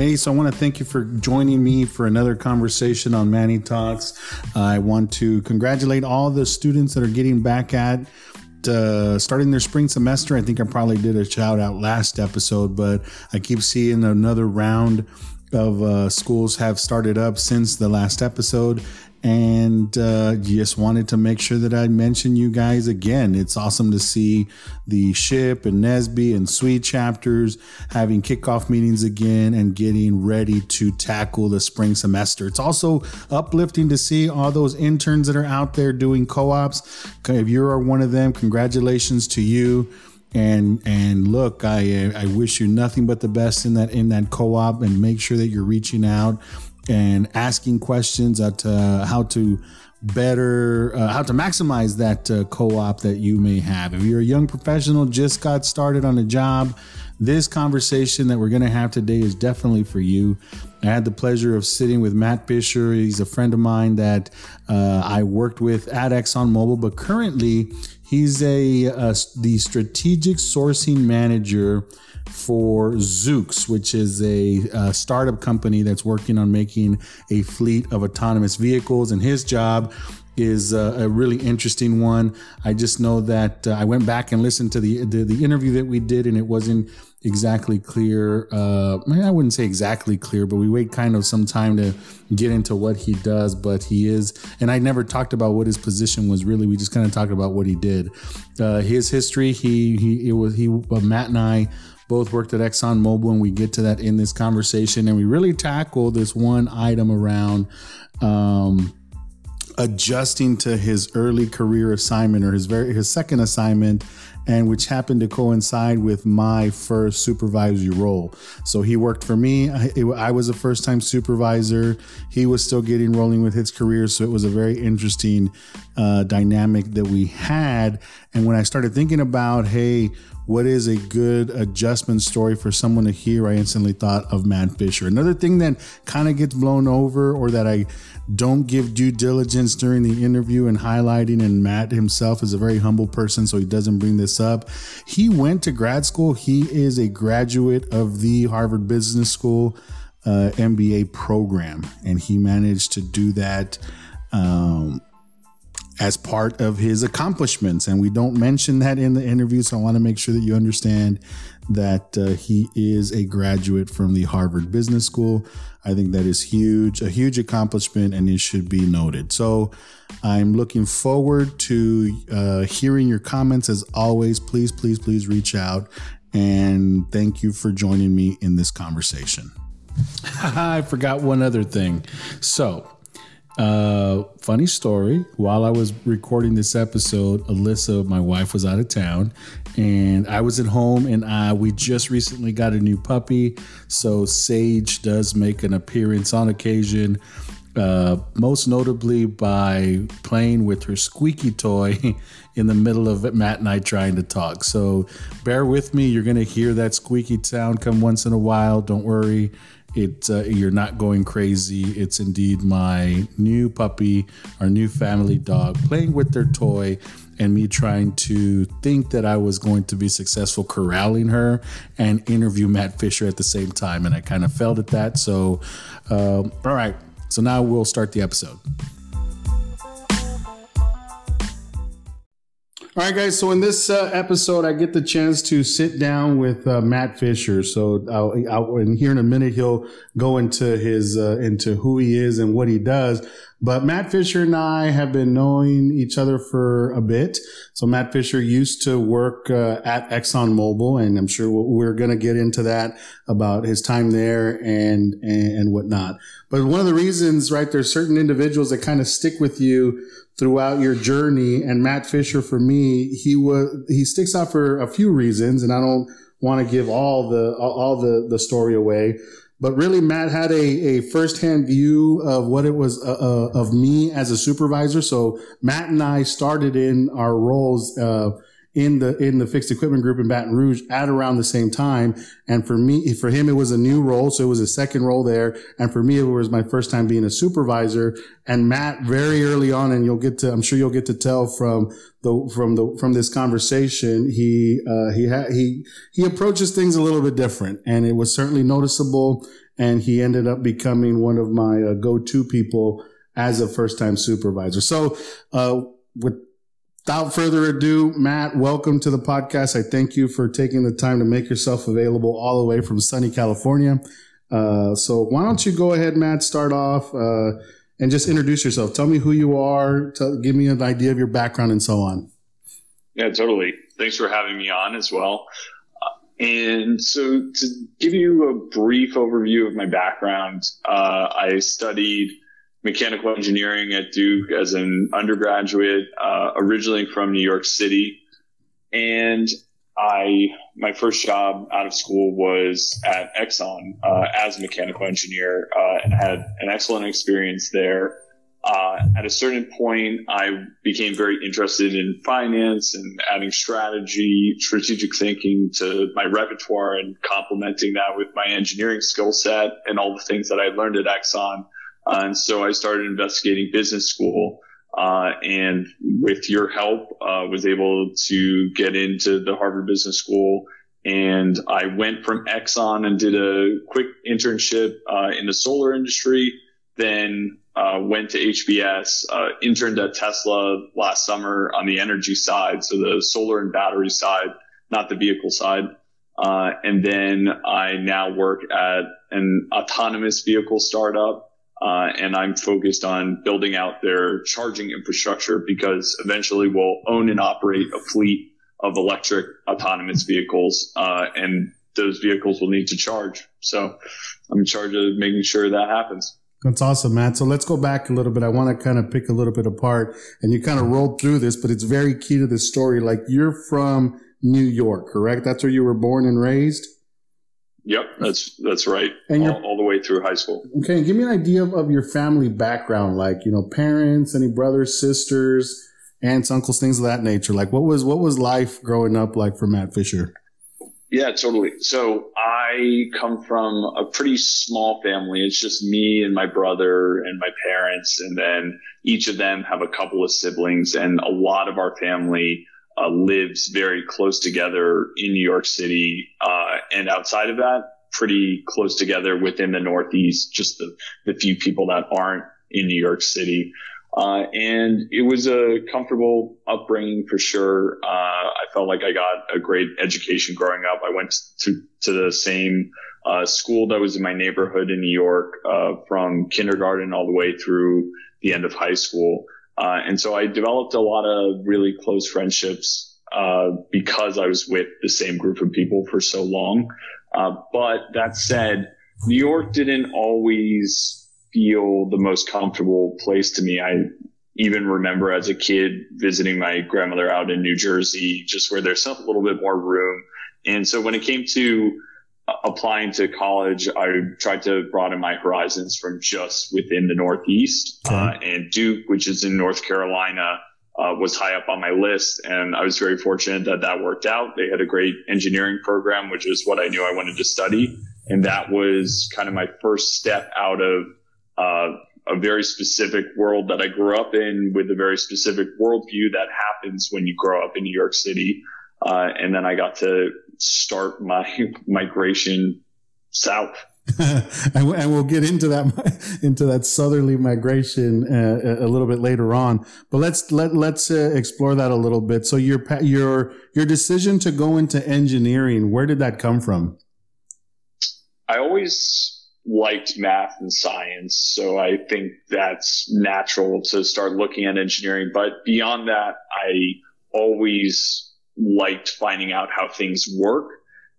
Hey, so I want to thank you for joining me for another conversation on Manny Talks. I want to congratulate all the students that are getting back at uh, starting their spring semester. I think I probably did a shout out last episode, but I keep seeing another round of uh, schools have started up since the last episode and uh, just wanted to make sure that I mention you guys again. It's awesome to see the SHPE and NSBE and SWE chapters having kickoff meetings again and getting ready to tackle the spring semester. It's also uplifting to see all those interns that are out there doing co-ops. If you are one of them, congratulations to you and and look i i wish you nothing but the best in that in that co-op and make sure that you're reaching out and asking questions at uh, how to better uh, how to maximize that uh, co-op that you may have. If you're a young professional just got started on a job this conversation that we're going to have today is definitely for you. I had the pleasure of sitting with matt fisher. He's a friend of mine that uh, i worked with at exxonmobil but currently he's a, the strategic sourcing manager for Zoox, which is a, a, startup company that's working on making a fleet of autonomous vehicles. And his job is a, a really interesting one. I just know that uh, I went back and listened to the, the, the interview that we did, and it wasn't exactly clear. Uh, I wouldn't say exactly clear, but we wait kind of some time to get into what he does. But he is, and I never talked about what his position was. Really, we just kind of talked about what he did. Uh, his history. He he it was he. Uh, Matt and I both worked at ExxonMobil, and we get to that in this conversation. And we really tackle this one item around um, adjusting to his early career assignment or his very his second assignment and which happened to coincide with my first supervisory role. So he worked for me. I, it, I, was a first time supervisor. He was still getting rolling with his career. So it was a very interesting uh, dynamic that we had. And when I started thinking about, hey, what is a good adjustment story for someone to hear, I instantly thought of Matt Fisher. Another thing that kind of gets blown over or that I don't give due diligence during the interview and highlighting, and Matt himself is a very humble person, so he doesn't bring this up. He went to grad school, he is a graduate of the Harvard Business School uh, MBA program, and he managed to do that. Um, as part of his accomplishments. And we don't mention that in the interview. So I want to make sure that you understand that uh, he is a graduate from the Harvard Business School. I think that is huge, a huge accomplishment, and it should be noted. So I'm looking forward to uh, hearing your comments. As always, please, please, please reach out. And thank you for joining me in this conversation. I forgot one other thing. So, uh, funny story. While I was recording this episode, Alyssa, my wife, was out of town, and I was at home. And I, we just recently got a new puppy, so Sage does make an appearance on occasion. Uh, most notably by playing with her squeaky toy in the middle of Matt and I trying to talk. So bear with me. You're going to hear that squeaky sound come once in a while. Don't worry it uh, you're not going crazy it's indeed my new puppy our new family dog playing with their toy and me trying to think that I was going to be successful corralling her and interview Matt Fisher at the same time and I kind of failed at that so um, all right so now we'll start the episode All right, guys. So in this uh, episode, I get the chance to sit down with uh, Matt Fisher. So I'll, I'll, and here in a minute, he'll go into his uh, into who he is and what he does. But Matt Fisher and I have been knowing each other for a bit. So Matt Fisher used to work uh, at ExxonMobil, and I'm sure we're going to get into that about his time there and, and and whatnot. But one of the reasons, right, there's certain individuals that kind of stick with you throughout your journey. And Matt Fisher, for me, he was he sticks out for a few reasons, and I don't want to give all the all the the story away. But really, Matt had a, a firsthand view of what it was uh, uh, of me as a supervisor. So Matt and I started in our roles uh, in the in the fixed equipment group in Baton Rouge at around the same time. And for me, for him, it was a new role, so it was a second role there. And for me, it was my first time being a supervisor. And Matt, very early on, and you'll get to, I'm sure you'll get to tell from the from the from this conversation, he uh, he ha- he he approaches things a little bit different, and it was certainly noticeable and he ended up becoming one of my uh, go-to people as a first-time supervisor. So, uh, without further ado, Matt, welcome to the podcast. I thank you for taking the time to make yourself available all the way from sunny California. Uh, so, why don't you go ahead, Matt? Start off uh, and just introduce yourself. Tell me who you are. Tell, give me an idea of your background and so on. Yeah, totally. Thanks for having me on as well. And so to give you a brief overview of my background, uh, I studied mechanical engineering at Duke as an undergraduate, uh, originally from New York City. And I, my first job out of school was at Exxon, uh, as a mechanical engineer, uh, and had an excellent experience there uh, at a certain point, I became very interested in finance and adding strategy, strategic thinking to my repertoire and complementing that with my engineering skill set and all the things that I learned at Exxon. Uh, and so I started investigating business school. Uh, and with your help, uh, was able to get into the Harvard Business School. And I went from Exxon and did a quick internship uh, in the solar industry then uh, went to HBS, uh, interned at Tesla last summer on the energy side, so the solar and battery side, not the vehicle side. Uh, and then I now work at an autonomous vehicle startup, uh, and I'm focused on building out their charging infrastructure because eventually we'll own and operate a fleet of electric autonomous vehicles, uh, and those vehicles will need to charge. So I'm in charge of making sure that happens. That's awesome, Matt. So let's go back a little bit. I want to kind of pick a little bit apart and you kind of rolled through this, but it's very key to this story. Like you're from New York, correct? That's where you were born and raised? Yep, that's that's right. And all, all, the way through high school. Okay, give me an idea of, of, your family background, like you know, parents, any brothers, sisters, aunts, uncles, things of that nature. Like, what was what was life growing up like for Matt Fisher? Yeah, totally. So I come from a pretty small family. It's just me and my brother and my parents, and then each of them have a couple of siblings, and a lot of our family uh, lives very close together in New York City, uh, and outside of that, pretty close together within the Northeast. Just the the few people that aren't in New York City. Uh, and it was a comfortable upbringing for sure. Uh, I felt like I got a great education growing up. I went to, to the same, uh, school that was in my neighborhood in New York, uh, from kindergarten all the way through the end of high school. Uh, and so I developed a lot of really close friendships, uh, because I was with the same group of people for so long. but that said, New York didn't always feel the most comfortable place to me. I even remember as a kid visiting my grandmother out in New Jersey, just where there's a little bit more room. And so when it came to uh, applying to college, I tried to broaden my horizons from just within the Northeast. Okay. Uh, and Duke, which is in North Carolina, uh, was high up on my list. And I was very fortunate that that worked out. They had a great engineering program, which is what I knew I wanted to study. And that was kind of my first step out of uh, a very specific world that I grew up in with a very specific worldview that happens when you grow up in New York City. Uh, and then I got to start my migration south. and, we'll get into that into that southerly migration uh, a little bit later on. But let's let let's uh, explore that a little bit. So your your your decision to go into engineering, where did that come from? I always liked math and science. So I think that's natural to start looking at engineering. But beyond that, I always liked finding out how things work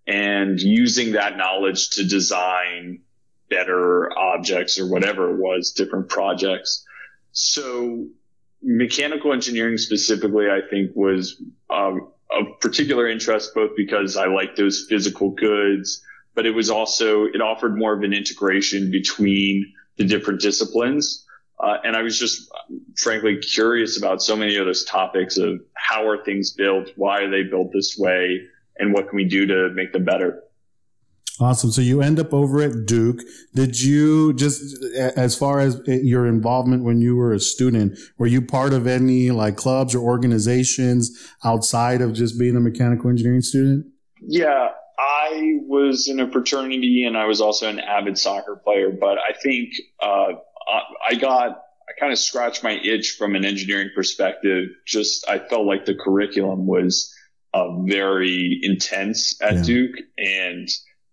and using that knowledge to design better objects or whatever it was, different projects. So mechanical engineering specifically, I think was um, of particular interest, both because I like those physical goods but it was also, it offered more of an integration between the different disciplines. Uh, and I was just frankly curious about so many of those topics of how are things built? Why are they built this way? And what can we do to make them better? Awesome. So you end up over at Duke. Did you just, as far as your involvement when you were a student, were you part of any like clubs or organizations outside of just being a mechanical engineering student? Yeah, I was in a fraternity and I was also an avid soccer player, but I think uh, I got I kind of scratched my itch from an engineering perspective. Just I felt like the curriculum was uh, very intense at yeah. Duke, and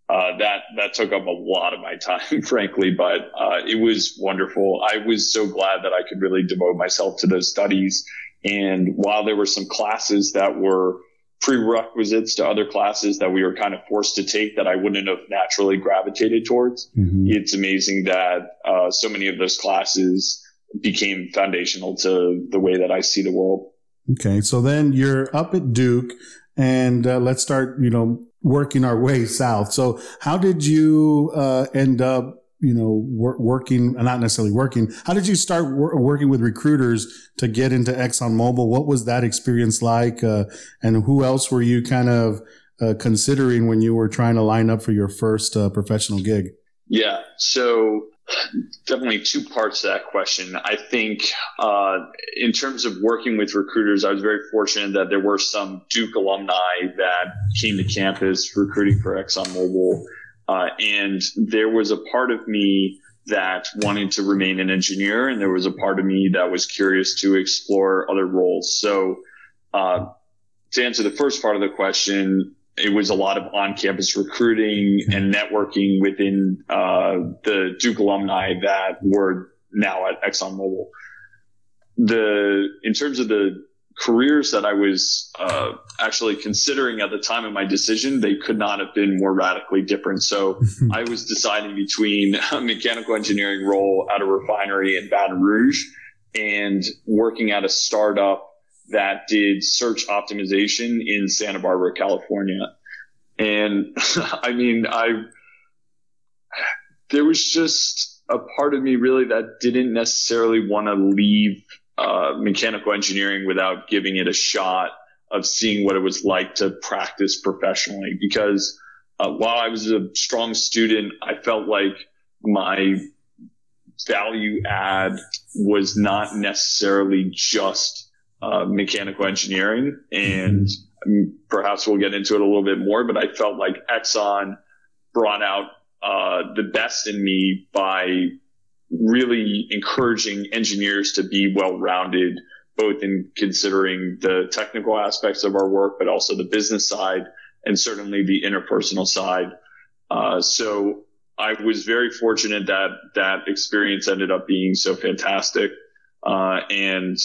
uh, that that took up a lot of my time, frankly. But uh, it was wonderful. I was so glad that I could really devote myself to those studies. And while there were some classes that were prerequisites to other classes that we were kind of forced to take that I wouldn't have naturally gravitated towards. Mm-hmm. It's amazing that uh, so many of those classes became foundational to the way that I see the world. Okay, so then you're up at Duke, and uh, let's start, you know, working our way south. So, how did you uh, end up you know, wor- working, not necessarily working. How did you start wor- working with recruiters to get into ExxonMobil? What was that experience like? Uh, and who else were you kind of uh, considering when you were trying to line up for your first uh, professional gig? Yeah. So definitely two parts to that question. I think, uh, in terms of working with recruiters, I was very fortunate that there were some Duke alumni that came to campus recruiting for ExxonMobil. Uh, and there was a part of me that wanted to remain an engineer, and there was a part of me that was curious to explore other roles. So, uh, to answer the first part of the question, it was a lot of on-campus recruiting and networking within uh, the Duke alumni that were now at ExxonMobil. The in terms of the careers that I was uh, actually considering at the time of my decision, they could not have been more radically different. So I was deciding between a mechanical engineering role at a refinery in Baton Rouge and working at a startup that did search optimization in Santa Barbara, California. And I mean, I, there was just a part of me really that didn't necessarily want to leave uh, mechanical engineering without giving it a shot of seeing what it was like to practice professionally. Because uh, while I was a strong student, I felt like my value add was not necessarily just uh, mechanical engineering. And perhaps we'll get into it a little bit more, but I felt like Exxon brought out uh, the best in me by really encouraging engineers to be well rounded, both in considering the technical aspects of our work, but also the business side and certainly the interpersonal side. Uh, so I was very fortunate that that experience ended up being so fantastic. Uh, and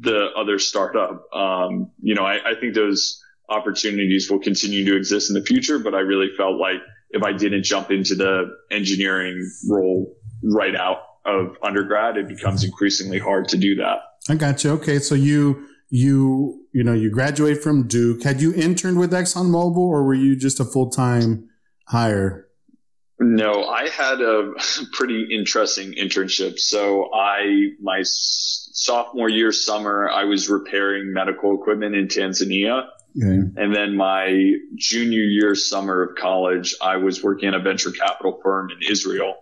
the other startup, um, you know, I, I think those opportunities will continue to exist in the future, but I really felt like if I didn't jump into the engineering role right out of undergrad, it becomes increasingly hard to do that. I got you. Okay. So you, you, you know, you graduate from Duke. Had you interned with ExxonMobil or were you just a full time hire? No, I had a pretty interesting internship. So I, my sophomore year summer, I was repairing medical equipment in Tanzania. Okay. And then my junior year summer of college, I was working at a venture capital firm in Israel.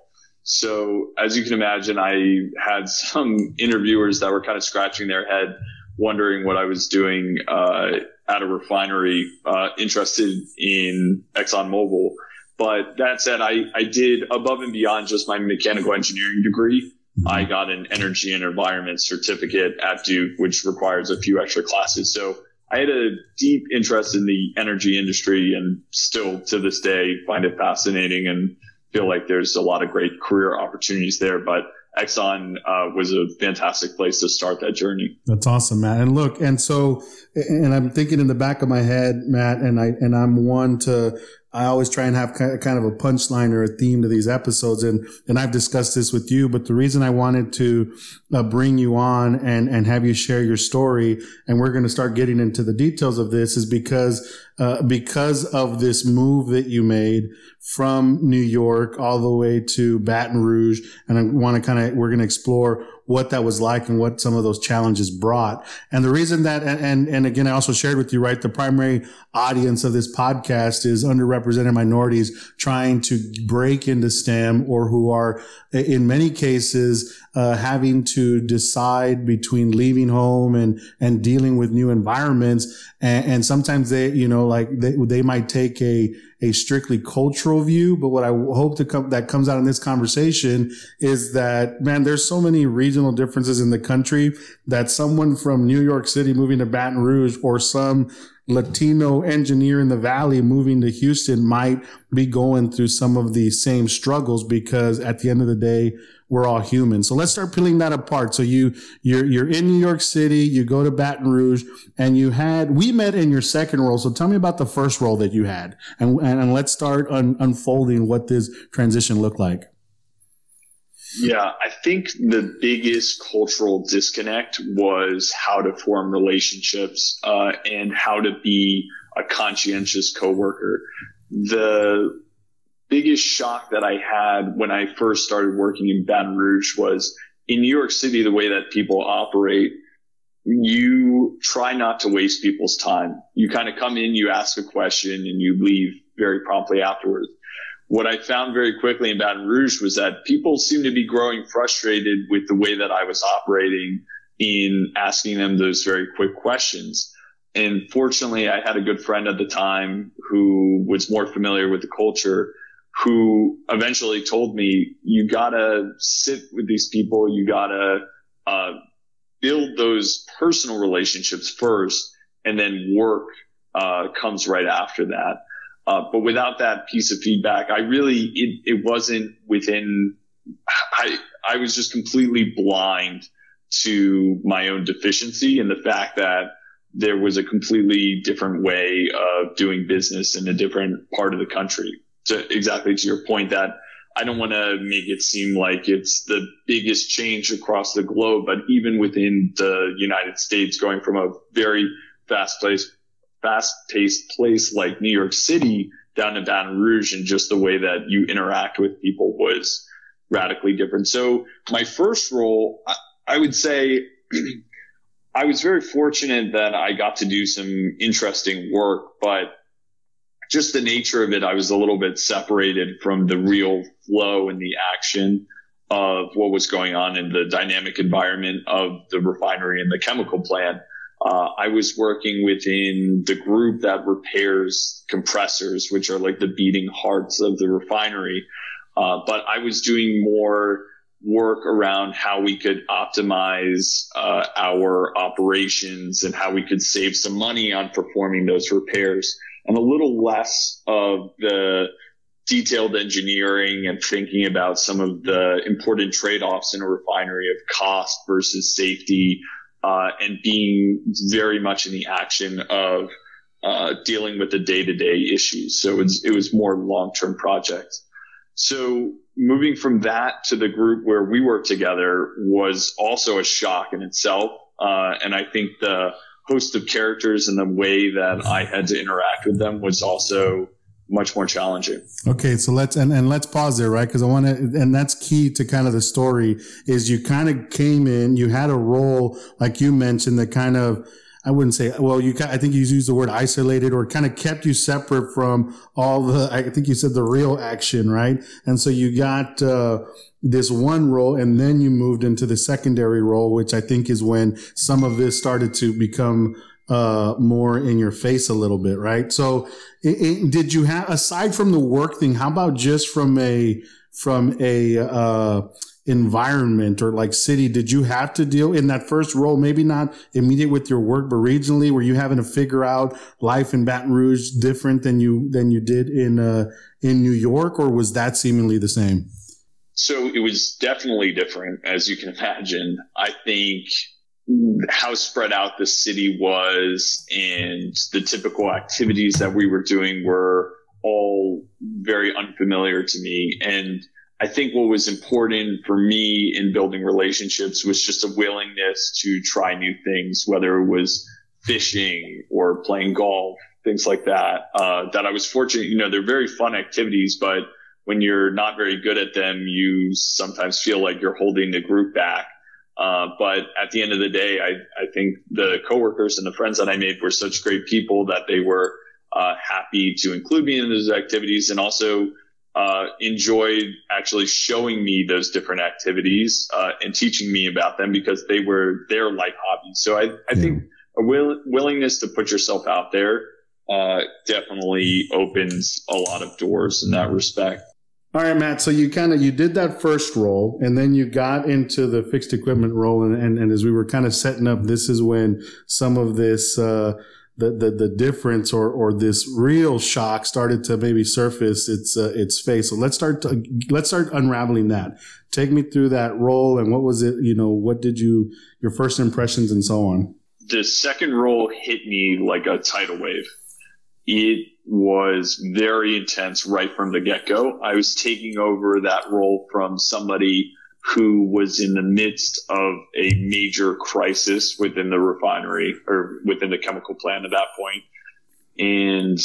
So as you can imagine, I had some interviewers that were kind of scratching their head, wondering what I was doing uh, at a refinery, uh, interested in ExxonMobil. But that said, I, I did above and beyond just my mechanical engineering degree. Mm-hmm. I got an energy and environment certificate at Duke, which requires a few extra classes. So I had a deep interest in the energy industry and still to this day find it fascinating and feel like there's a lot of great career opportunities there. But Exxon uh, was a fantastic place to start that journey. That's awesome, Matt. And look, and so, and I'm thinking in the back of my head, Matt, and I, and I'm one to I always try and have kind of a punchline or a theme to these episodes. And, and I've discussed this with you, but the reason I wanted to uh, bring you on and, and have you share your story, and we're going to start getting into the details of this is because, uh, because of this move that you made from New York all the way to Baton Rouge. And I want to kind of, we're going to explore what that was like and what some of those challenges brought. And the reason that, and, and again, I also shared with you, right? The primary audience of this podcast is underrepresented minorities trying to break into STEM or who are in many cases, uh, having to decide between leaving home and, and dealing with new environments. And, and sometimes they, you know, like they, they might take a, a strictly cultural view. But what I hope to come, that comes out in this conversation is that, man, there's so many regional differences in the country that someone from New York City moving to Baton Rouge or some Latino engineer in the Valley moving to Houston might be going through some of the same struggles because at the end of the day, we're all human. So let's start peeling that apart. So you, you're, you're in New York City, you go to Baton Rouge and you had, we met in your second role. So tell me about the first role that you had and, and, and let's start un, unfolding what this transition looked like. Yeah, I think the biggest cultural disconnect was how to form relationships uh, and how to be a conscientious coworker. The biggest shock that I had when I first started working in Baton Rouge was in New York City, the way that people operate, you try not to waste people's time. You kind of come in, you ask a question and you leave very promptly afterwards. What I found very quickly in Baton Rouge was that people seemed to be growing frustrated with the way that I was operating in asking them those very quick questions. And fortunately, I had a good friend at the time who was more familiar with the culture who eventually told me, you gotta sit with these people. You gotta, uh, build those personal relationships first and then work, uh, comes right after that. Uh, but without that piece of feedback, I really, it, it wasn't within, I, I was just completely blind to my own deficiency and the fact that there was a completely different way of doing business in a different part of the country. To exactly to your point that I don't want to make it seem like it's the biggest change across the globe, but even within the United States, going from a very fast place, fast paced place like New York City down to Baton Rouge and just the way that you interact with people was radically different. So my first role, I, I would say I was very fortunate that I got to do some interesting work, but just the nature of it, I was a little bit separated from the real flow and the action of what was going on in the dynamic environment of the refinery and the chemical plant. Uh, I was working within the group that repairs compressors, which are like the beating hearts of the refinery. Uh, but I was doing more work around how we could optimize uh, our operations and how we could save some money on performing those repairs and a little less of the detailed engineering and thinking about some of the important trade-offs in a refinery of cost versus safety, uh, and being very much in the action of uh, dealing with the day-to-day issues. So it was, it was more long-term projects. So moving from that to the group where we work together was also a shock in itself. Uh, and I think the host of characters and the way that I had to interact with them was also much more challenging. Okay, so let's and, and let's pause there, right? Because I want to, and that's key to kind of the story is you kind of came in, you had a role like you mentioned that kind of. I wouldn't say, well, you, I think you used the word isolated or kind of kept you separate from all the, I think you said the real action, right? And so you got, uh, this one role and then you moved into the secondary role, which I think is when some of this started to become uh, more in your face a little bit, right? So, it, it, did you have aside from the work thing? How about just from a from a uh, environment or like city? Did you have to deal in that first role? Maybe not immediate with your work, but regionally, were you having to figure out life in Baton Rouge different than you than you did in uh, in New York, or was that seemingly the same? So it was definitely different, as you can imagine. I think how spread out the city was and the typical activities that we were doing were all very unfamiliar to me. And I think what was important for me in building relationships was just a willingness to try new things, whether it was fishing or playing golf, things like that. Uh, that I was fortunate, you know, they're very fun activities, but when you're not very good at them, you sometimes feel like you're holding the group back. Uh, but at the end of the day, I, I think the coworkers and the friends that I made were such great people that they were uh, happy to include me in those activities and also uh, enjoyed actually showing me those different activities uh, and teaching me about them because they were their life hobbies. So I, I think a will, willingness to put yourself out there uh, definitely opens a lot of doors in that respect. All right, Matt. So you kind of you did that first role, and then you got into the fixed equipment role, and and, and as we were kind of setting up, this is when some of this. Uh, the, the, the difference or, or this real shock started to maybe surface its, uh, its face. So let's start, to, let's start unraveling that. Take me through that role and what was it, you know, what did you, your first impressions and so on? The second role hit me like a tidal wave. It was very intense right from the get go. I was taking over that role from somebody who was in the midst of a major crisis within the refinery or within the chemical plant at that point. And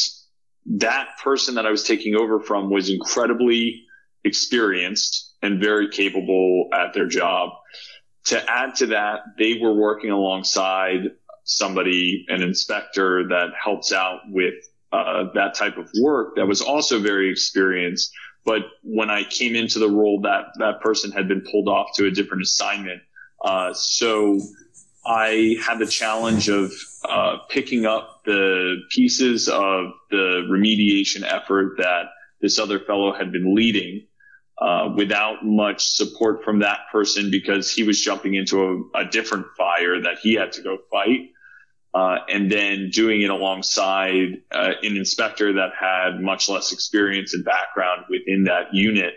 that person that I was taking over from was incredibly experienced and very capable at their job. To add to that, they were working alongside somebody, an inspector that helps out with uh, that type of work that was also very experienced. But when I came into the role, that that person had been pulled off to a different assignment. Uh, so I had the challenge of uh, picking up the pieces of the remediation effort that this other fellow had been leading. Uh, without much support from that person because he was jumping into a, a different fire that he had to go fight uh, and then doing it alongside uh, an inspector that had much less experience and background within that unit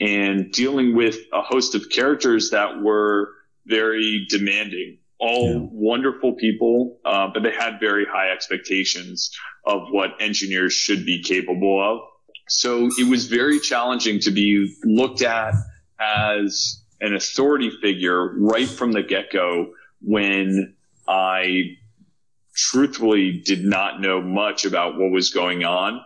and dealing with a host of characters that were very demanding all yeah. wonderful people uh, but they had very high expectations of what engineers should be capable of so it was very challenging to be looked at as an authority figure right from the get-go when I truthfully did not know much about what was going on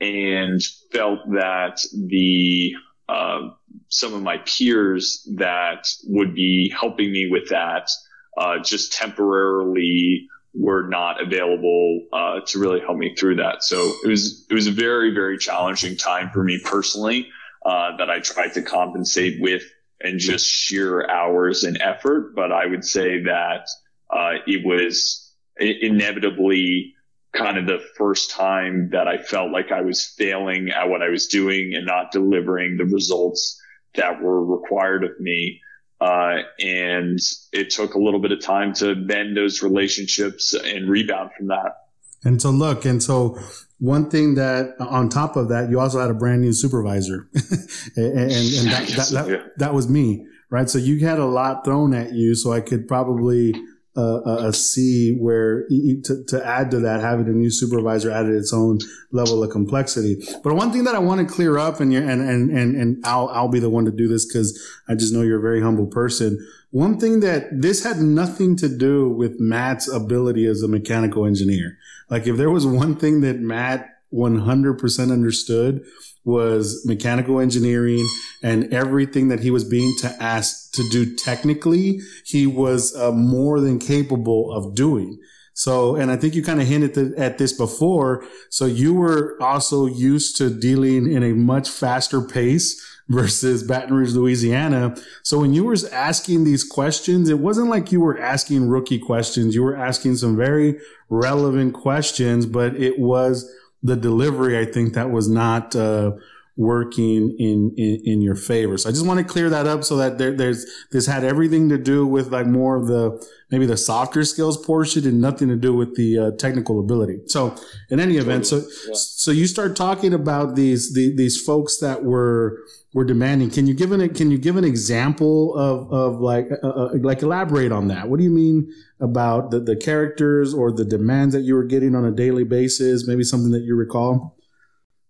and felt that the uh, some of my peers that would be helping me with that uh, just temporarily were not available uh, to really help me through that. So it was it was a very very challenging time for me personally uh, that I tried to compensate with and just sheer hours and effort. But I would say that uh, it was inevitably kind of the first time that I felt like I was failing at what I was doing and not delivering the results that were required of me. Uh, and it took a little bit of time to bend those relationships and rebound from that. And so look, and so one thing that on top of that, you also had a brand new supervisor and, and, and that, that, that, that was me, right? So you had a lot thrown at you. So I could probably a, a C where to, to add to that, having a new supervisor added its own level of complexity. But one thing that I want to clear up and and, and, and, and I'll, I'll be the one to do this because I just know you're a very humble person. One thing that this had nothing to do with Matt's ability as a mechanical engineer. Like if there was one thing that Matt 100% understood was mechanical engineering and everything that he was being to asked to do technically, he was uh, more than capable of doing. So, and I think you kind of hinted at this before. So you were also used to dealing in a much faster pace versus Baton Rouge, Louisiana. So when you were asking these questions, it wasn't like you were asking rookie questions. You were asking some very relevant questions, but it was the delivery, I think that was not uh, working in, in, in your favor. So I just want to clear that up so that there, there's this had everything to do with like more of the maybe the softer skills portion and nothing to do with the uh, technical ability. So in any event, so yeah. so you start talking about these the, these folks that were were demanding. Can you give an can you give an example of of like uh, uh, like elaborate on that? What do you mean about the, the characters or the demands that you were getting on a daily basis? Maybe something that you recall.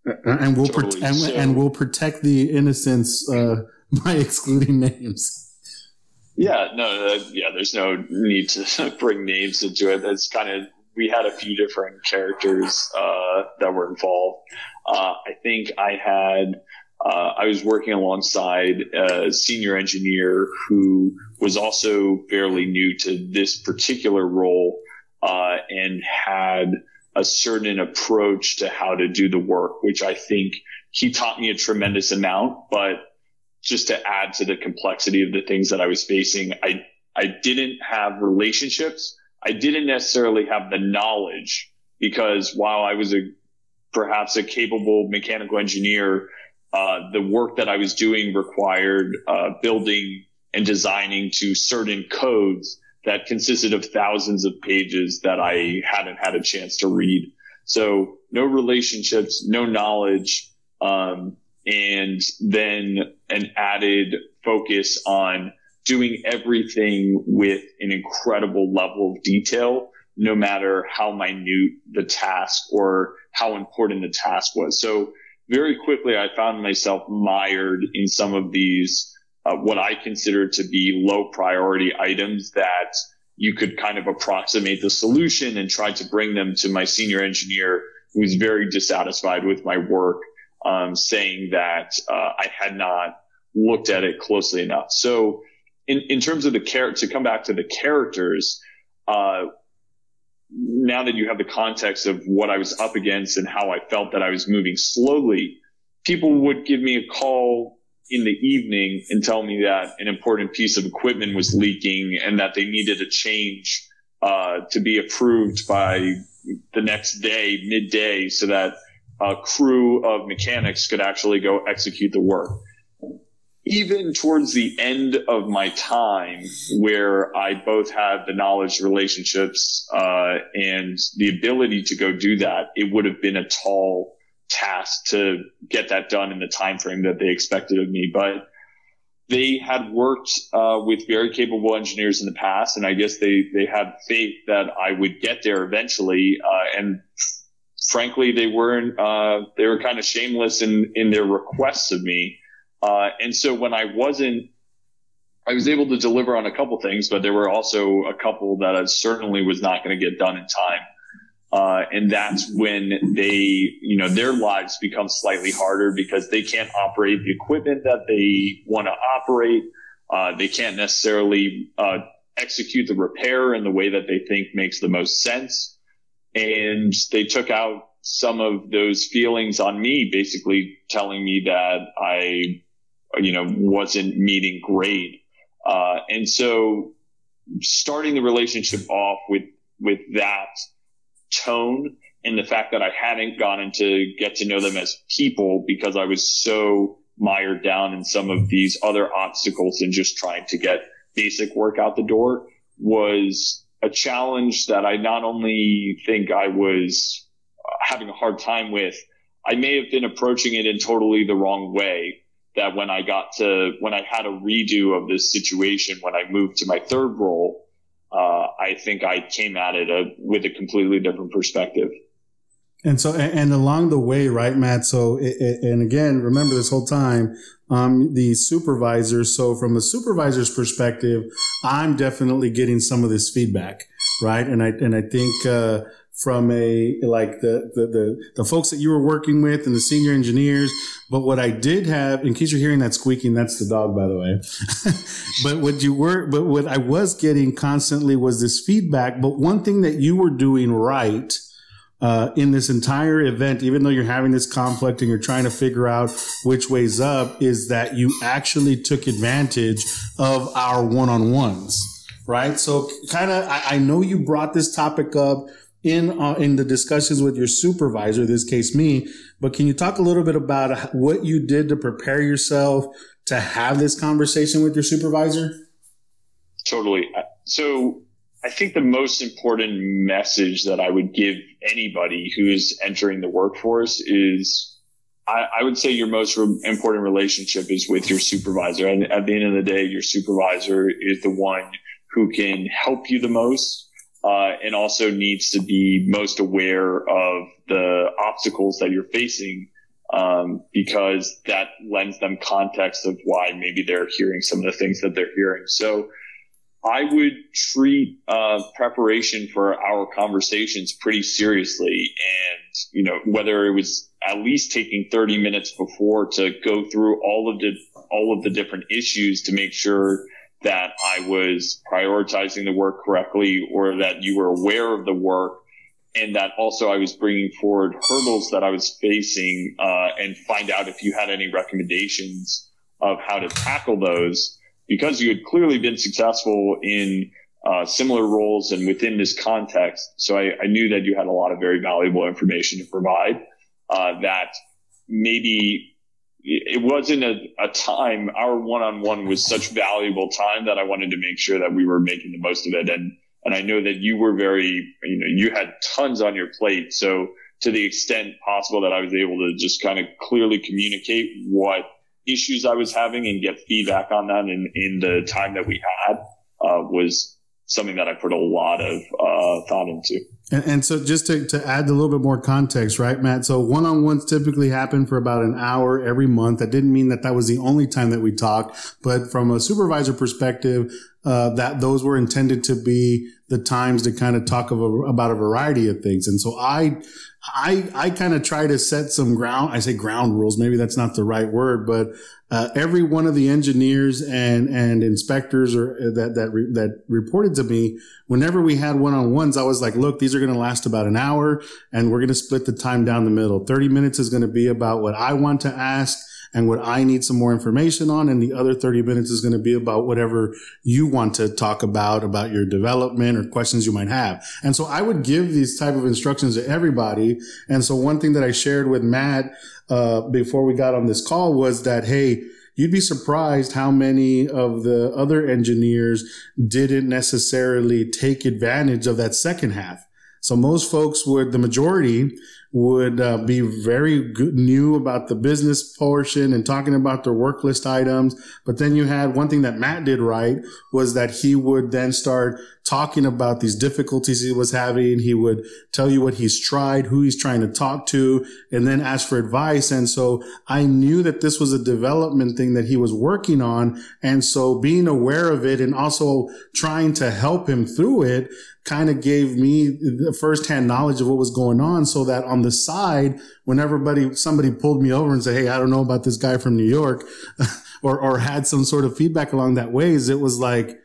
Uh, and we'll totally. and, so, and, we'll protect the innocence uh, by excluding names. Yeah, no, uh, yeah. There's no need to bring names into it. It's kind of we had a few different characters uh, that were involved. Uh, I think I had uh, I was working alongside a senior engineer who was also fairly new to this particular role uh, and had a certain approach to how to do the work, which I think he taught me a tremendous amount. But just to add to the complexity of the things that I was facing, I I didn't have relationships. I didn't necessarily have the knowledge because while I was a perhaps a capable mechanical engineer, uh, the work that I was doing required uh, building and designing to certain codes that consisted of thousands of pages that I hadn't had a chance to read. So no relationships, no knowledge, um, and then an added focus on doing everything with an incredible level of detail, no matter how minute the task or how important the task was. So very quickly, I found myself mired in some of these, uh, what I consider to be low priority items that you could kind of approximate the solution and try to bring them to my senior engineer who was very dissatisfied with my work, um, saying that uh, I had not looked at it closely enough. So in, in terms of the character, to come back to the characters, uh, now that you have the context of what I was up against and how I felt that I was moving slowly, people would give me a call in the evening and tell me that an important piece of equipment was leaking and that they needed a change uh, to be approved by the next day, midday, so that a crew of mechanics could actually go execute the work even towards the end of my time where I both had the knowledge relationships uh, and the ability to go do that, it would have been a tall task to get that done in the time frame that they expected of me. But they had worked uh, with very capable engineers in the past, and I guess they they had faith that I would get there eventually. Uh, and frankly, they weren't. Uh, they were kind of shameless in in their requests of me. Uh, and so when I wasn't, I was able to deliver on a couple things, but there were also a couple that I certainly was not going to get done in time. Uh, and that's when they, you know, their lives become slightly harder because they can't operate the equipment that they want to operate. Uh, they can't necessarily uh, execute the repair in the way that they think makes the most sense. And they took out some of those feelings on me, basically telling me that I you know, wasn't meeting grade. Uh, and so starting the relationship off with, with that tone and the fact that I hadn't gotten to get to know them as people because I was so mired down in some of these other obstacles and just trying to get basic work out the door was a challenge that I not only think I was having a hard time with, I may have been approaching it in totally the wrong way that when I got to, when I had a redo of this situation, when I moved to my third role, uh, I think I came at it a, uh, with a completely different perspective. And so, and along the way, right, Matt? So, and again, remember this whole time, um, the supervisor. So from a supervisor's perspective, I'm definitely getting some of this feedback, right? And I, and I think, uh, from a like the, the the the folks that you were working with and the senior engineers. But what I did have, in case you're hearing that squeaking, that's the dog, by the way. but what you were, but what I was getting constantly was this feedback. But one thing that you were doing right. Uh, in this entire event, even though you're having this conflict and you're trying to figure out which way's up, is that you actually took advantage of our one-on-ones, right? So kind of, I, I know you brought this topic up in uh, in the discussions with your supervisor, this case me. But can you talk a little bit about what you did to prepare yourself to have this conversation with your supervisor? Totally. Uh, so I think the most important message that I would give anybody who's entering the workforce is I, would say your most important relationship is with your supervisor. And at the end of the day, your supervisor is the one who can help you the most uh, and also needs to be most aware of the obstacles that you're facing um, because that lends them context of why maybe they're hearing some of the things that they're hearing. So I would treat uh, preparation for our conversations pretty seriously, and you know whether it was at least taking 30 minutes before to go through all of the all of the different issues to make sure that I was prioritizing the work correctly or that you were aware of the work and that also I was bringing forward hurdles that I was facing uh, and find out if you had any recommendations of how to tackle those because you had clearly been successful in uh, similar roles and within this context. So I, I, knew that you had a lot of very valuable information to provide. Uh, that maybe it wasn't a, a time. Our one-on-one was such valuable time that I wanted to make sure that we were making the most of it. And and I know that you were very, you know, you had tons on your plate. So to the extent possible that I was able to just kind of clearly communicate what issues I was having and get feedback on that in, in the time that we had, uh, was something that I put a lot of, uh, thought into. And, and, so just to, to add a little bit more context, right, Matt? So one-on-ones typically happen for about an hour every month. That didn't mean that that was the only time that we talked, but from a supervisor perspective, uh, that those were intended to be the times to kind of talk of a, about a variety of things. And so I, I, I kind of try to set some ground. I say ground rules. Maybe that's not the right word, but uh, every one of the engineers and and inspectors or uh, that that re, that reported to me, whenever we had one on ones, I was like, look, these are going to last about an hour, and we're going to split the time down the middle. Thirty minutes is going to be about what I want to ask and what I need some more information on. And the other 30 minutes is going to be about whatever you want to talk about, about your development or questions you might have. And so I would give these type of instructions to everybody. And so one thing that I shared with Matt, uh, before we got on this call was that, Hey, you'd be surprised how many of the other engineers didn't necessarily take advantage of that second half. So most folks would, the majority would uh, be very good, new about the business portion and talking about their work list items. But then you had one thing that Matt did right was that he would then start talking about these difficulties he was having. He would tell you what he's tried, who he's trying to talk to, and then ask for advice. And so I knew that this was a development thing that he was working on. And so being aware of it and also trying to help him through it kind of gave me the firsthand knowledge of what was going on so that on the side, when everybody, somebody pulled me over and said, Hey, I don't know about this guy from New York or, or had some sort of feedback along that ways, it was like,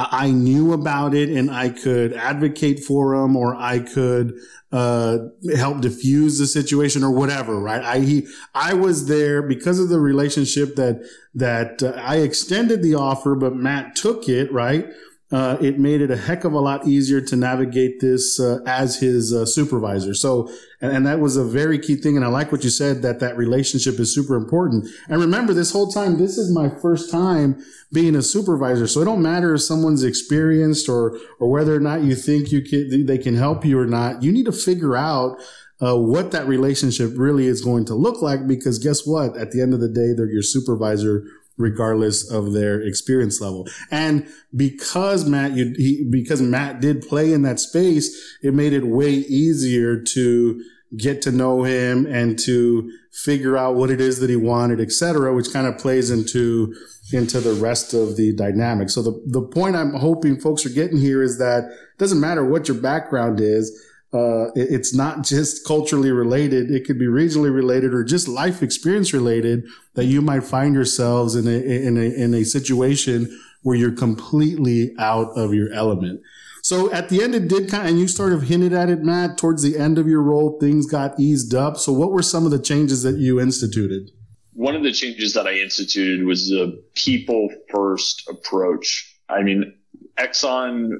I knew about it and I could advocate for him or I could, uh, help diffuse the situation or whatever, right? I, he, I was there because of the relationship that, that uh, I extended the offer, but Matt took it, right? Uh, it made it a heck of a lot easier to navigate this uh, as his uh, supervisor. So, and, and, that was a very key thing. And I like what you said that that relationship is super important. And remember, this whole time, this is my first time being a supervisor. So it don't matter if someone's experienced or or whether or not you think you can they can help you or not. You need to figure out. Uh, what that relationship really is going to look like because guess what? At the end of the day, they're your supervisor regardless of their experience level. And because Matt, you, he, because Matt did play in that space, it made it way easier to get to know him and to figure out what it is that he wanted, etc., which kind of plays into into the rest of the dynamic. So the the point I'm hoping folks are getting here is that it doesn't matter what your background is uh, it, it's not just culturally related. It could be regionally related or just life experience related that you might find yourselves in a, in a, in a situation where you're completely out of your element. So at the end, it did kind of, and you sort of hinted at it, Matt, towards the end of your role, things got eased up. So what were some of the changes that you instituted? One of the changes that I instituted was a people first approach. I mean, Exxon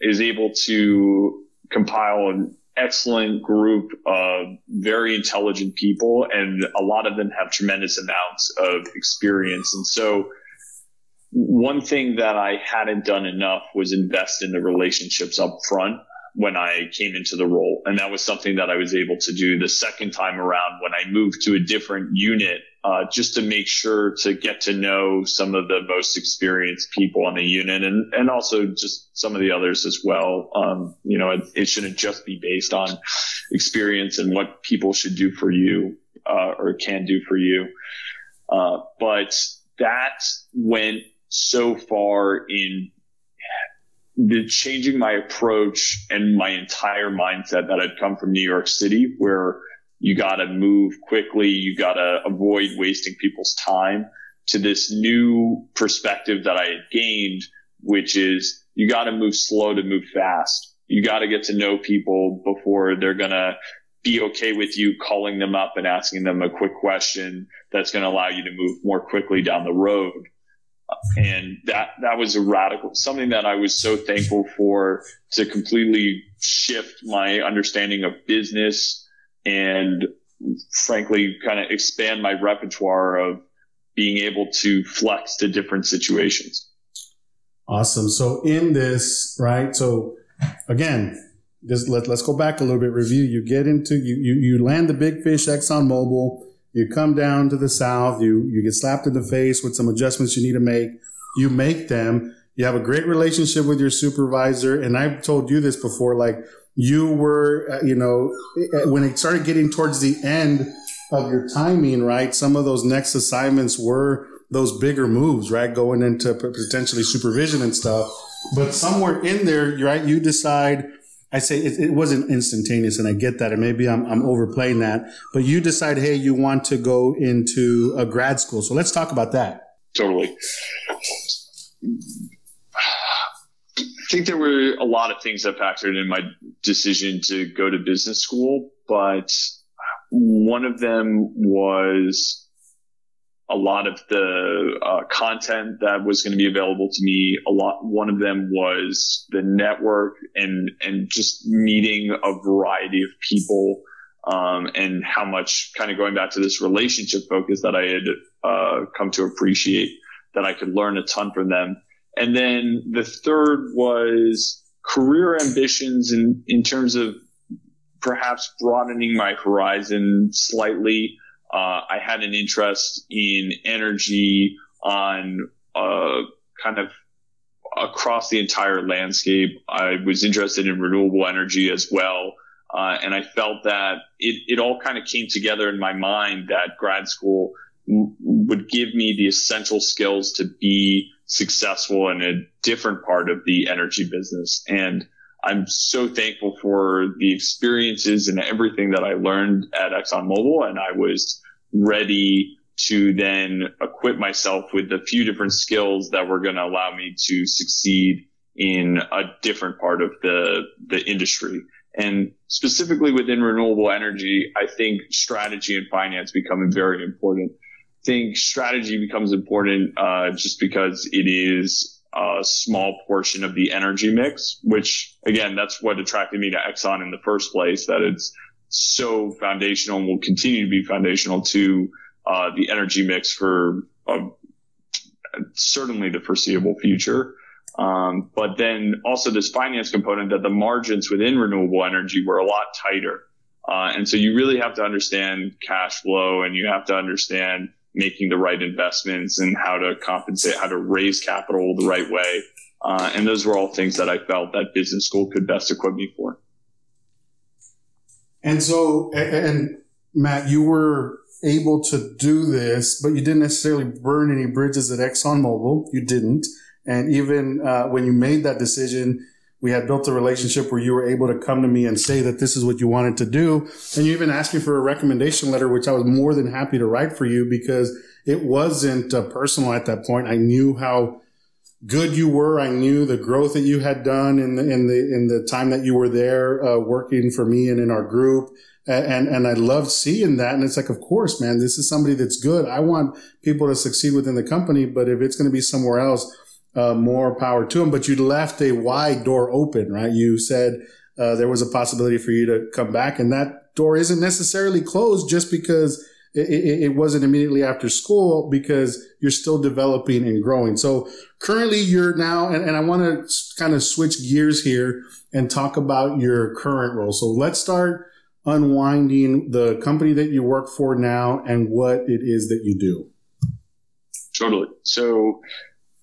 is able to compile an excellent group of very intelligent people and a lot of them have tremendous amounts of experience. And so one thing that I hadn't done enough was invest in the relationships up front when I came into the role. And that was something that I was able to do the second time around when I moved to a different unit, uh, just to make sure to get to know some of the most experienced people on the unit and, and also just some of the others as well. Um, you know, it, it, shouldn't just be based on experience and what people should do for you, uh, or can do for you. Uh, but that went so far in the changing my approach and my entire mindset that had come from New York City, where you got to move quickly, you got to avoid wasting people's time, to this new perspective that I had gained, which is you got to move slow to move fast. You got to get to know people before they're going to be okay with you calling them up and asking them a quick question that's going to allow you to move more quickly down the road. And that, that was a radical, something that I was so thankful for to completely shift my understanding of business and frankly kind of expand my repertoire of being able to flex to different situations. Awesome. So in this, right? So again, just let, let's go back a little bit, review. You get into, you, you, you land the big fish Exxon Mobil. You come down to the south. You, you get slapped in the face with some adjustments you need to make. You make them. You have a great relationship with your supervisor. And I've told you this before, like you were, uh, you know, when it started getting towards the end of your timing, right? Some of those next assignments were those bigger moves, right? Going into potentially supervision and stuff. But somewhere in there, right, you decide, I say it, it, wasn't instantaneous and I get that. And maybe I'm, I'm overplaying that, but you decide, Hey, you want to go into a grad school. So let's talk about that. Totally. I think there were a lot of things that factored in my decision to go to business school, but one of them was a lot of the uh, content that was going to be available to me. A lot. One of them was the network and and just meeting a variety of people, um, and how much kind of going back to this relationship focus that I had uh, come to appreciate that I could learn a ton from them. And then the third was career ambitions in in terms of perhaps broadening my horizon slightly. Uh, I had an interest in energy on uh, kind of across the entire landscape. I was interested in renewable energy as well. Uh, and I felt that it, it all kind of came together in my mind that grad school would give me the essential skills to be successful in a different part of the energy business. And I'm so thankful for the experiences and everything that I learned at ExxonMobil. And I was ready to then equip myself with a few different skills that were going to allow me to succeed in a different part of the, the industry. And specifically within renewable energy, I think strategy and finance become very important. I think strategy becomes important, uh, just because it is a small portion of the energy mix, which again, that's what attracted me to Exxon in the first place, that it's so foundational and will continue to be foundational to uh, the energy mix for uh, certainly the foreseeable future. Um, but then also this finance component that the margins within renewable energy were a lot tighter. Uh, and so you really have to understand cash flow and you have to understand making the right investments and how to compensate, how to raise capital the right way. Uh, and those were all things that I felt that business school could best equip me for. And so, and Matt, you were able to do this, but you didn't necessarily burn any bridges at ExxonMobil. You didn't. And even uh, when you made that decision, we had built a relationship where you were able to come to me and say that this is what you wanted to do. And you even asked me for a recommendation letter, which I was more than happy to write for you because it wasn't uh, personal at that point. I knew how good you were. I knew the growth that you had done in the, in the, in the time that you were there, uh, working for me and in our group. And, and I loved seeing that. And it's like, of course, man, this is somebody that's good. I want people to succeed within the company, but if it's going to be somewhere else, uh, more power to them. But you left a wide door open, right? You said, uh, there was a possibility for you to come back and that door isn't necessarily closed just because it, it, wasn't immediately after school because you're still developing and growing. So currently you're now, and, and I want to kind of switch gears here and talk about your current role. So let's start unwinding the company that you work for now and what it is that you do. Totally. So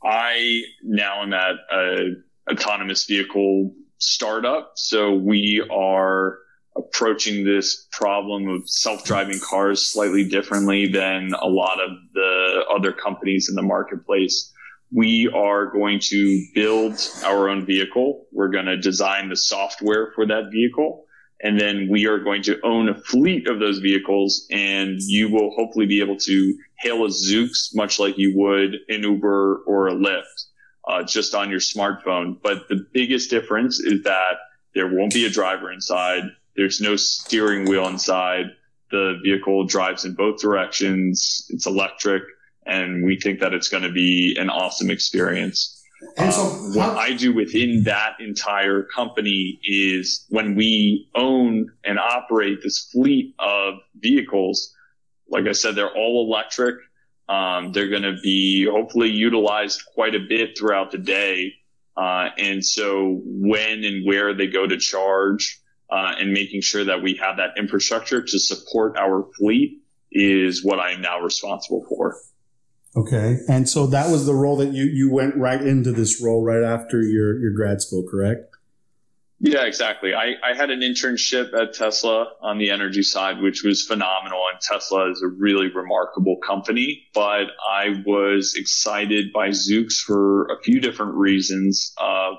I now am at a autonomous vehicle startup. So we are approaching this problem of self-driving cars slightly differently than a lot of the other companies in the marketplace. We are going to build our own vehicle. We're going to design the software for that vehicle. And then we are going to own a fleet of those vehicles and you will hopefully be able to hail a Zoox much like you would an Uber or a Lyft, uh, just on your smartphone. But the biggest difference is that there won't be a driver inside. There's no steering wheel inside. The vehicle drives in both directions. It's electric and we think that it's going to be an awesome experience. And so, um, what I do within that entire company is when we own and operate this fleet of vehicles, like I said, they're all electric. Um, they're going to be hopefully utilized quite a bit throughout the day. Uh, and so when and where they go to charge, uh, and making sure that we have that infrastructure to support our fleet is what I am now responsible for. Okay. And so that was the role that you, you went right into this role right after your, your grad school, correct? Yeah, exactly. I, I had an internship at Tesla on the energy side, which was phenomenal. And Tesla is a really remarkable company, but I was excited by Zoox for a few different reasons. Uh,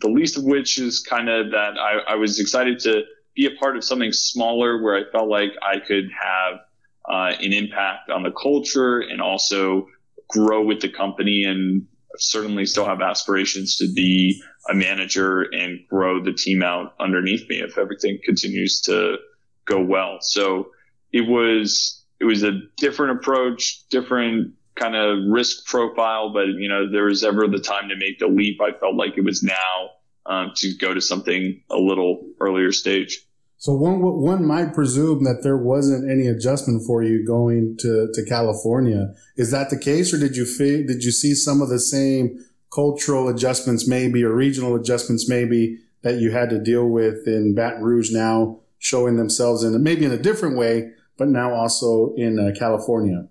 the least of which is kind of that I, I was excited to be a part of something smaller where I felt like I could have uh, an impact on the culture and also grow with the company and certainly still have aspirations to be a manager and grow the team out underneath me if everything continues to go well. So it was, it was a different approach, different kind of risk profile, but you know, there was ever the time to make the leap. I felt like it was now um, to go to something a little earlier stage. So one one might presume that there wasn't any adjustment for you going to, to California. Is that the case, or did you did you see some of the same cultural adjustments, maybe, or regional adjustments, maybe that you had to deal with in Baton Rouge now, showing themselves in maybe in a different way, but now also in uh, California?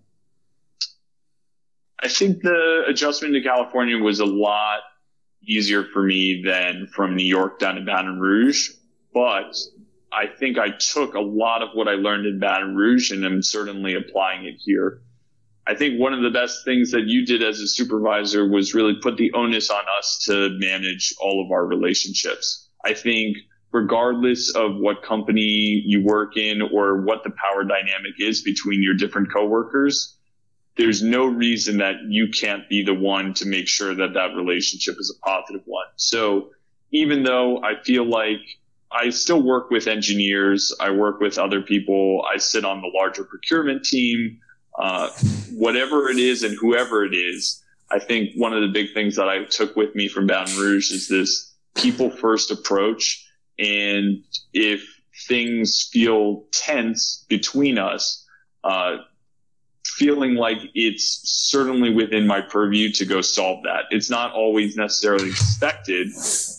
I think the adjustment to California was a lot easier for me than from New York down to Baton Rouge, but I think I took a lot of what I learned in Baton Rouge and am certainly applying it here. I think one of the best things that you did as a supervisor was really put the onus on us to manage all of our relationships. I think regardless of what company you work in or what the power dynamic is between your different coworkers, there's no reason that you can't be the one to make sure that that relationship is a positive one. So even though I feel like I still work with engineers. I work with other people. I sit on the larger procurement team. Uh, whatever it is and whoever it is, I think one of the big things that I took with me from Baton Rouge is this people first approach. And if things feel tense between us, uh, feeling like it's certainly within my purview to go solve that. It's not always necessarily expected,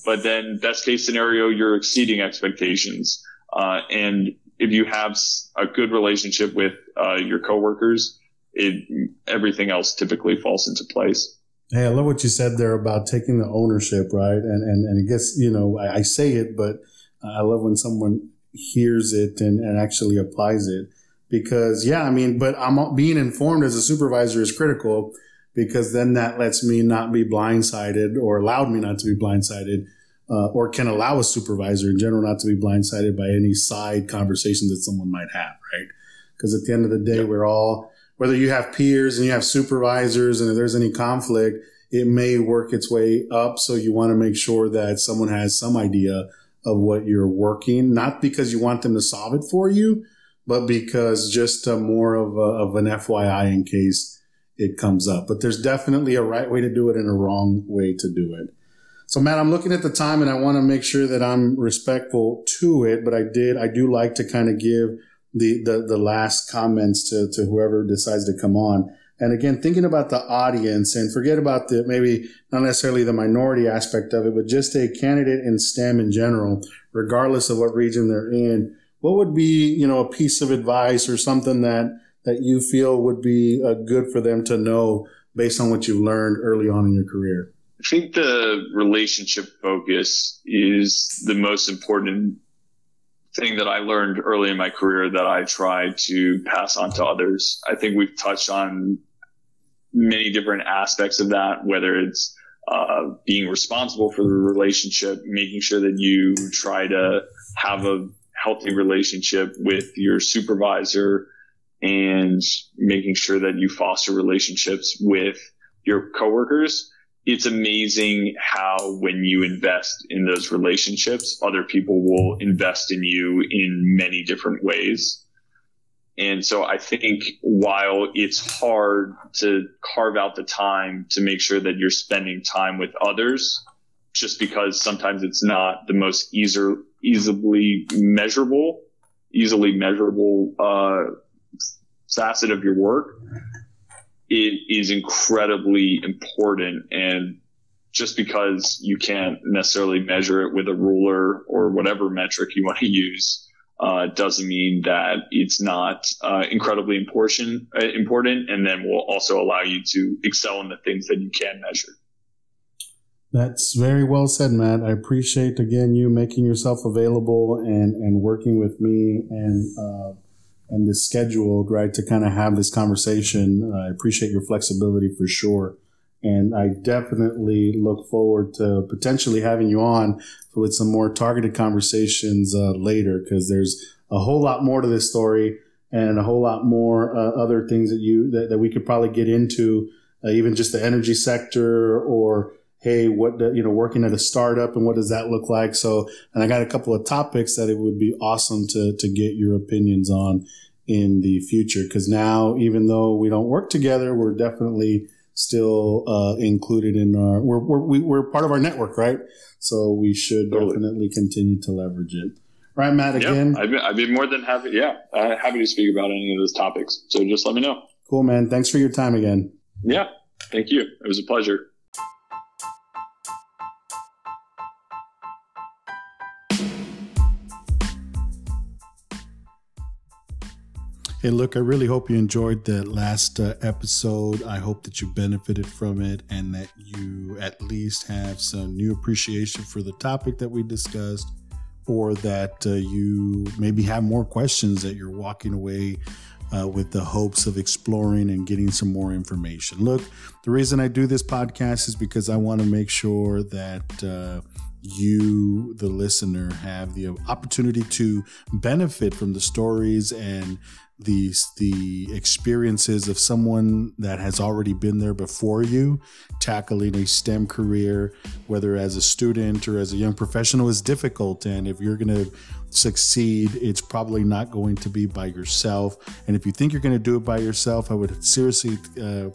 but then best case scenario, you're exceeding expectations. Uh, and if you have a good relationship with uh, your coworkers, it everything else typically falls into place. Hey, I love what you said there about taking the ownership, right? And and and I guess you know I, I say it, but I love when someone hears it and, and actually applies it because yeah, I mean, but I'm being informed as a supervisor is critical because then that lets me not be blindsided or allowed me not to be blindsided. Uh, or can allow a supervisor in general not to be blindsided by any side conversations that someone might have, right? Because at the end of the day, yep. we're all, whether you have peers and you have supervisors and if there's any conflict, it may work its way up. So you want to make sure that someone has some idea of what you're working, not because you want them to solve it for you, but because just uh, more of, a, of an FYI in case it comes up. But there's definitely a right way to do it and a wrong way to do it. So, Matt, I'm looking at the time and I want to make sure that I'm respectful to it. But I did, I do like to kind of give the, the, the last comments to, to whoever decides to come on. And again, thinking about the audience and forget about the maybe not necessarily the minority aspect of it, but just a candidate in STEM in general, regardless of what region they're in what would be, you know, a piece of advice or something that, that you feel would be uh, good for them to know based on what you've learned early on in your career? I think the relationship focus is the most important thing that I learned early in my career that I try to pass on to others. I think we've touched on many different aspects of that, whether it's uh, being responsible for the relationship, making sure that you try to have a healthy relationship with your supervisor and making sure that you foster relationships with your coworkers. It's amazing how when you invest in those relationships, other people will invest in you in many different ways. And so I think while it's hard to carve out the time to make sure that you're spending time with others, just because sometimes it's not the most easier, easily measurable, easily measurable, uh, facet of your work, it is incredibly important. And just because you can't necessarily measure it with a ruler or whatever metric you want to use, uh, doesn't mean that it's not uh, incredibly important, uh, important, and then will also allow you to excel in the things that you can measure. That's very well said, Matt. I appreciate again you making yourself available and and working with me and uh, and this scheduled right to kind of have this conversation. I appreciate your flexibility for sure. And I definitely look forward to potentially having you on with some more targeted conversations uh, later because there's a whole lot more to this story and a whole lot more uh, other things that you that, that we could probably get into, uh, even just the energy sector or hey, what you know, working at a startup and what does that look like? So, and I got a couple of topics that it would be awesome to to get your opinions on in the future. Because now, even though we don't work together, we're definitely still uh, included in our we're, we're, we're part of our network right? So we should totally. definitely continue to leverage it. Right matt again? I'd, be, I'd be more than happy yeah uh, happy to speak about any of those topics. So just let me know. Cool man. Thanks for your time again. Yeah thank you. It was a pleasure Hey, look, I really hope you enjoyed the last uh, episode. I hope that you benefited from it and that you at least have some new appreciation for the topic that we discussed, or that uh, you maybe have more questions that you're walking away uh, with the hopes of exploring and getting some more information. Look, the reason I do this podcast is because I want to make sure that uh, you, the listener, have the opportunity to benefit from the stories and the the experiences of someone that has already been there before you tackling a STEM career whether as a student or as a young professional is difficult. And if you're going to succeed it's probably not going to be by yourself. And if you think you're going to do it by yourself I would seriously uh,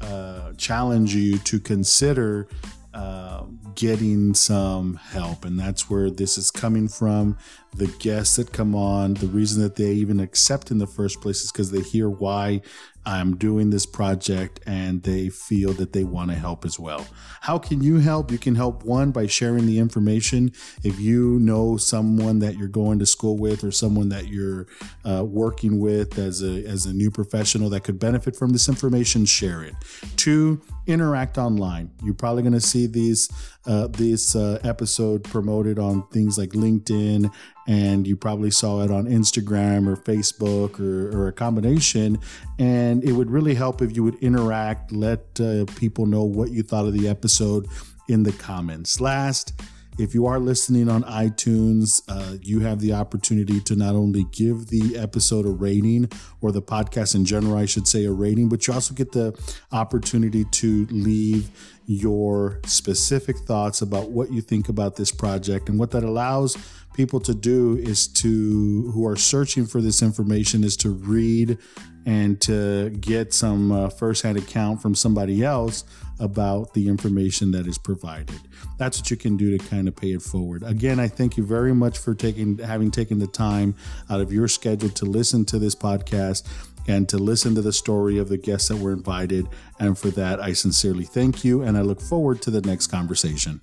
uh, challenge you to consider uh, getting some help. And that's where this is coming from. The guests that come on, the reason that they even accept in the first place is because they hear why I'm doing this project and they feel that they want to help as well. How can you help? You can help one by sharing the information. If you know someone that you're going to school with or someone that you're uh, working with as a, as a new professional that could benefit from this information, share it. Two, interact online. You're probably going to see these uh, this uh, episode promoted on things like LinkedIn, and you probably saw it on Instagram or Facebook or, or a combination. And it would really help if you would interact, let uh, people know what you thought of the episode in the comments. Last, if you are listening on iTunes, uh, you have the opportunity to not only give the episode a rating or the podcast in general, I should say, a rating, but you also get the opportunity to leave your specific thoughts about what you think about this project. And what that allows people to do is to, who are searching for this information, is to read and to get some uh, firsthand account from somebody else about the information that is provided. That's what you can do to kind of pay it forward. Again, I thank you very much for taking having taken the time out of your schedule to listen to this podcast and to listen to the story of the guests that were invited. And for that, I sincerely thank you and I look forward to the next conversation.